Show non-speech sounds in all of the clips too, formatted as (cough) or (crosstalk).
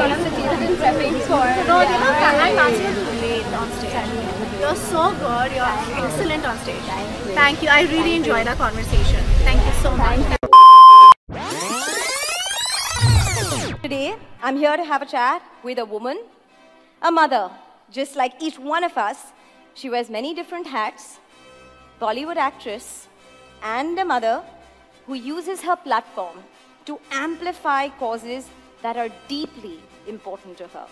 No, you know, late on stage. You're so good. You're excellent on stage. Thank you. I really enjoyed our conversation. Thank you so much. Today, I'm here to have a chat with a woman, a mother, just like each one of us. She wears many different hats, Bollywood actress, and a mother who uses her platform to amplify causes that are deeply important to her.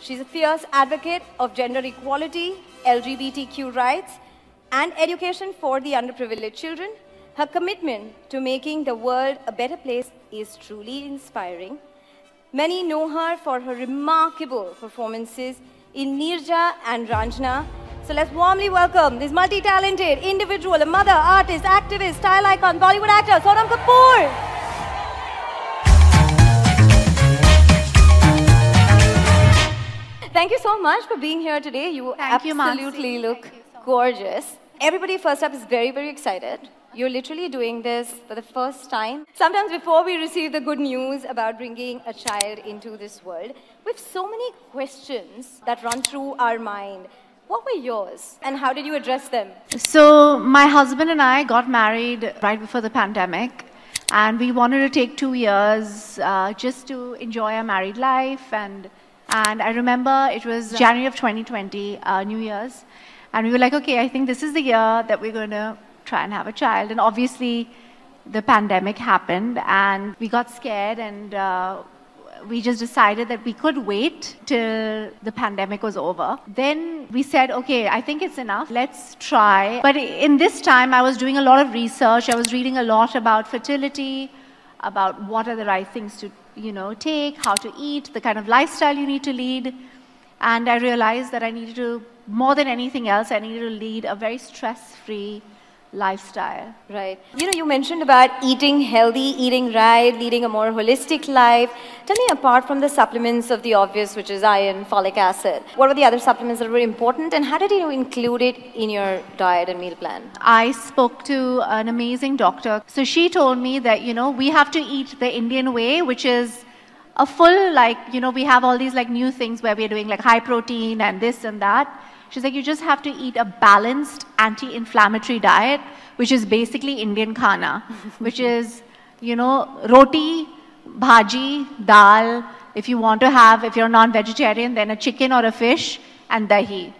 She's a fierce advocate of gender equality, LGBTQ rights, and education for the underprivileged children. Her commitment to making the world a better place is truly inspiring. Many know her for her remarkable performances in Neerja and Raanjhanaa. So let's warmly welcome this multi talented individual, a mother, artist, activist, style icon, Bollywood actor, Sonam Kapoor. Thank you so much for being here today. You Thank you, absolutely look gorgeous. Everybody, first up, is very, very excited. You're literally doing this for the first time. Sometimes, before we receive the good news about bringing a child into this world, we have so many questions that run through our mind. What were yours, and how did you address them? So, my husband and I got married right before the pandemic, and we wanted to take two years uh, just to enjoy our married life. And, and I remember it was January of 2020, uh, New Year's, and we were like, okay, I think this is the year that we're going to try and have a child. And obviously, the pandemic happened, and we got scared, and uh, we just decided that we could wait till the pandemic was over. Then we said, okay, I think it's enough. Let's try. But in this time, I was doing a lot of research. I was reading a lot about fertility, about what are the right things to, you know, take, how to eat, the kind of lifestyle you need to lead. And I realized that I needed to, more than anything else, I needed to lead a very stress-free lifestyle. Right. You know, you mentioned about eating healthy, eating right, leading a more holistic life. Tell me, apart from the supplements of the obvious, which is iron, folic acid, what were the other supplements that were important, and how did you include it in your diet and meal plan? I spoke to an amazing doctor. So she told me that, you know, we have to eat the Indian way, which is a full, like, you know, we have all these like new things where we're doing like high protein and this and that. She's like, you just have to eat a balanced anti inflammatory diet, which is basically Indian khana, (laughs) which is, you know, roti, bhaji, dal. If you want to have, if you're non vegetarian, then a chicken or a fish and dahi.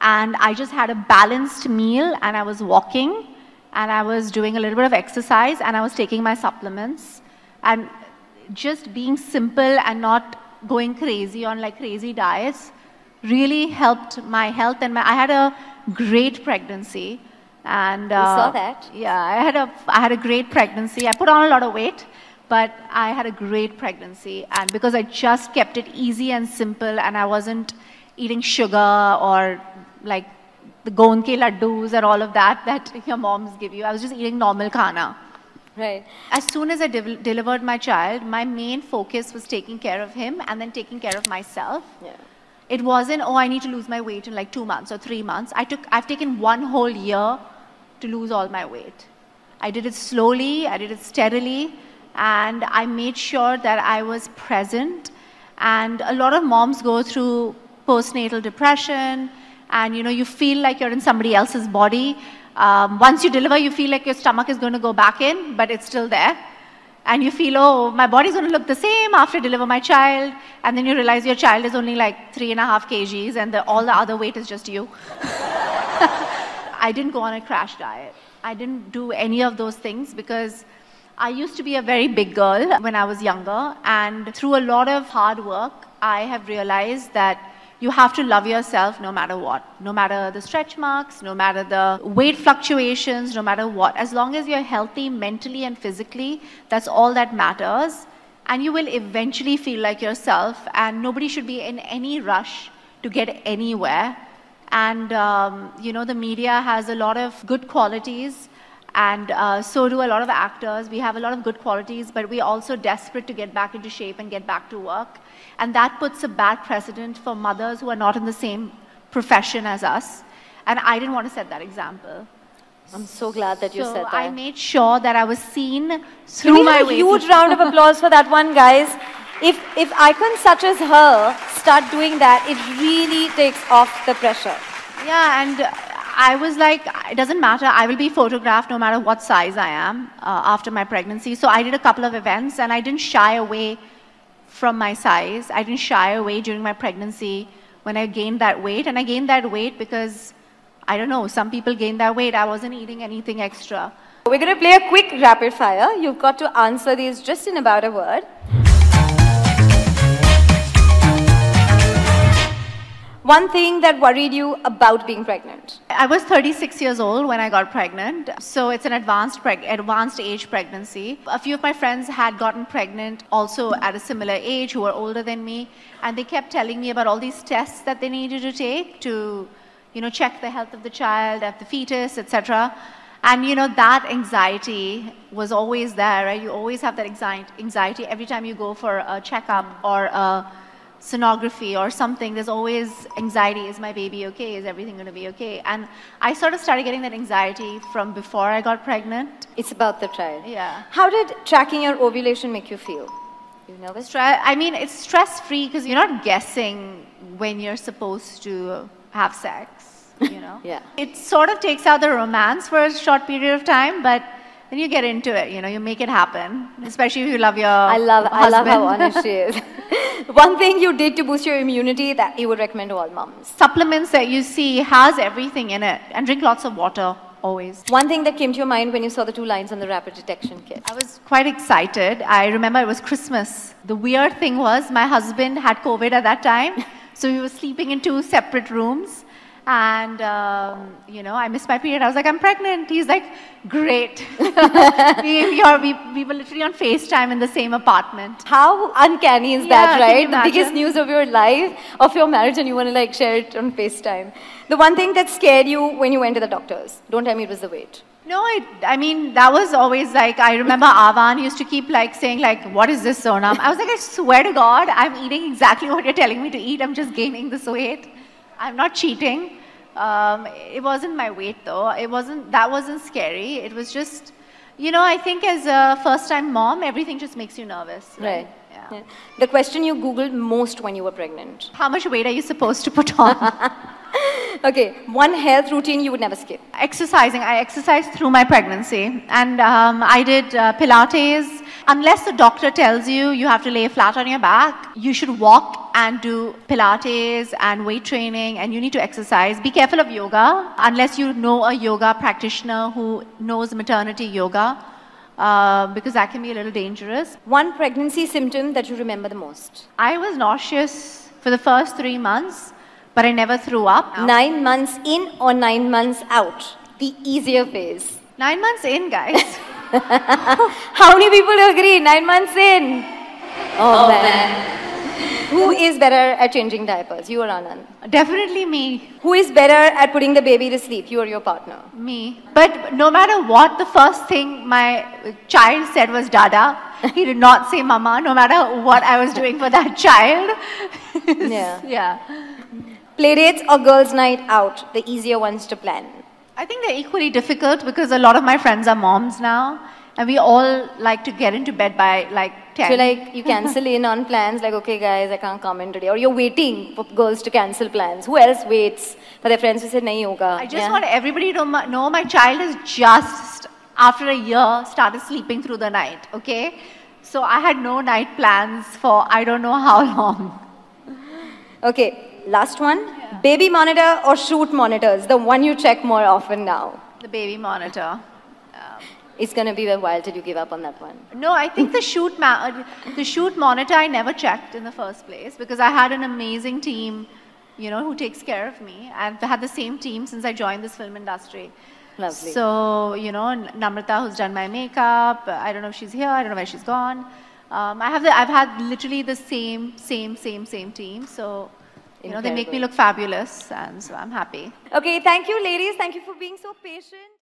And I just had a balanced meal and I was walking and I was doing a little bit of exercise and I was taking my supplements. And just being simple and not going crazy on like crazy diets really helped my health and my, I had a great pregnancy and uh, saw that. yeah I had a I had a great pregnancy I put on a lot of weight but I had a great pregnancy and because I just kept it easy and simple and I wasn't eating sugar or like the gond ke laddus and all of that (laughs) that your moms give you I was just eating normal khana Right. as soon as I devel- delivered my child, my main focus was taking care of him and then taking care of myself. Yeah. It wasn't, oh, I need to lose my weight in like two months or three months. I took, I've taken one whole year to lose all my weight. I did it slowly, I did it steadily, and I made sure that I was present. And a lot of moms go through postnatal depression, and you know, you feel like you're in somebody else's body. Um, once you deliver, you feel like your stomach is going to go back in, but it's still there. And you feel, oh, my body's going to look the same after I deliver my child. And then you realize your child is only like three and a half kgs, and the, all the other weight is just you. (laughs) I didn't go on a crash diet. I didn't do any of those things because I used to be a very big girl when I was younger. And through a lot of hard work, I have realized that you have to love yourself no matter what. No matter the stretch marks, no matter the weight fluctuations, no matter what. As long as you're healthy mentally and physically, that's all that matters. And you will eventually feel like yourself, and nobody should be in any rush to get anywhere. And, um, you know, the media has a lot of good qualities, and uh, so do a lot of actors. We have a lot of good qualities, but we're also desperate to get back into shape and get back to work. And that puts a bad precedent for mothers who are not in the same profession as us. And I didn't want to set that example. I'm so glad that you so said that. I made sure that I was seen through we my a huge round of (laughs) applause for that one, guys? If, if icons such as her start doing that, it really takes off the pressure. Yeah, and I was like, it doesn't matter. I will be photographed no matter what size I am uh, after my pregnancy. So I did a couple of events and I didn't shy away from my size. I didn't shy away during my pregnancy when I gained that weight. And I gained that weight because, I don't know, some people gain that weight. I wasn't eating anything extra. We're going to play a quick rapid fire. You've got to answer these just in about a word. One thing that worried you about being pregnant? I was 36 years old when I got pregnant, so it's an advanced, preg- advanced age pregnancy. A few of my friends had gotten pregnant also at a similar age who were older than me, and they kept telling me about all these tests that they needed to take to, you know, check the health of the child, of the fetus, etc. And you know, that anxiety was always there, right? You always have that anxiety every time you go for a checkup or a sonography or something. There's always anxiety is my baby okay? Is everything going to be okay? And I sort of started getting that anxiety from before I got pregnant. It's about the child. Yeah. How did tracking your ovulation make you feel? You know nervous? Stre- I mean, it's stress free because you're not guessing when you're supposed to have sex. You know. (laughs) Yeah. It sort of takes out the romance for a short period of time, but then you get into it. You know, you make it happen. Especially if you love your. I love, I love how husband. (laughs) honest she is. (laughs) One thing you did to boost your immunity that you would recommend to all moms. Supplements that you see has everything in it, and drink lots of water always. One thing that came to your mind when you saw the two lines on the rapid detection kit. I was quite excited. I remember it was Christmas. The weird thing was my husband had COVID at that time, (laughs) so we were sleeping in two separate rooms. And um, you know, I missed my period. I was like, "I'm pregnant." He's like, "Great." (laughs) we, we, are, we, we were literally on FaceTime in the same apartment. How uncanny is Yeah, that, right? The biggest news of your life, of your marriage, and you want to like share it on FaceTime. The one thing that scared you when you went to the doctors. Don't tell me it was the weight. No, I, I mean, that was always like, I remember Avan used to keep like saying like, what is this Sonam? I was like, I swear to God, I'm eating exactly what you're telling me to eat. I'm just gaining this weight. I'm not cheating. Um, it wasn't my weight though. It wasn't, that wasn't scary. It was just, you know, I think as a first time mom, everything just makes you nervous. Right. Yeah. Yeah. The question you Googled most when you were pregnant. How much weight are you supposed to put on? (laughs) Okay, one health routine you would never skip. exercising. I exercised through my pregnancy, and um, I did uh, Pilates. Unless the doctor tells you you have to lay flat on your back, you should walk and do Pilates and weight training, and you need to exercise. Be careful of yoga unless you know a yoga practitioner who knows maternity yoga, uh, because that can be a little dangerous. One pregnancy symptom that you remember the most. I was nauseous for the first three months, but I never threw up. Nine months in or nine months out? The easier phase. Nine months in, guys. (laughs) (laughs) How many people agree? Nine months in. Oh, man. Who is better at changing diapers? You or Anand? Definitely me. Who is better at putting the baby to sleep? You or your partner? Me. But no matter what, the first thing my child said was Dada. He did not say Mama, no matter what I was doing for that (laughs) child. Yeah. (laughs) yeah. Playdates or girls' night out? The easier ones to plan. I think they're equally difficult because a lot of my friends are moms now. And we all like to get into bed by like 10. So, like, you cancel in on plans, like, okay, guys, I can't come in today. Or you're waiting for girls to cancel plans. Who else waits for their friends to say, nahi yoga? I just Yeah? want everybody to know my child has just, after a year, started sleeping through the night, okay? So I had no night plans for I don't know how (laughs) long. Okay, last one. Baby monitor or shoot monitors? The one you check more often now. The baby monitor. It's gonna be a while till you give up on that one. No, I think the shoot ma- uh, the shoot monitor I never checked in the first place because I had an amazing team, you know, who takes care of me. I've had the same team since I joined this film industry. Lovely. So you know, Namrata, who's done my makeup. I don't know if she's here. I don't know where she's gone. Um, I have the, I've had literally the same, same, same, same team. So you know, they make me look fabulous, and so I'm happy. Okay, thank you, ladies. Thank you for being so patient.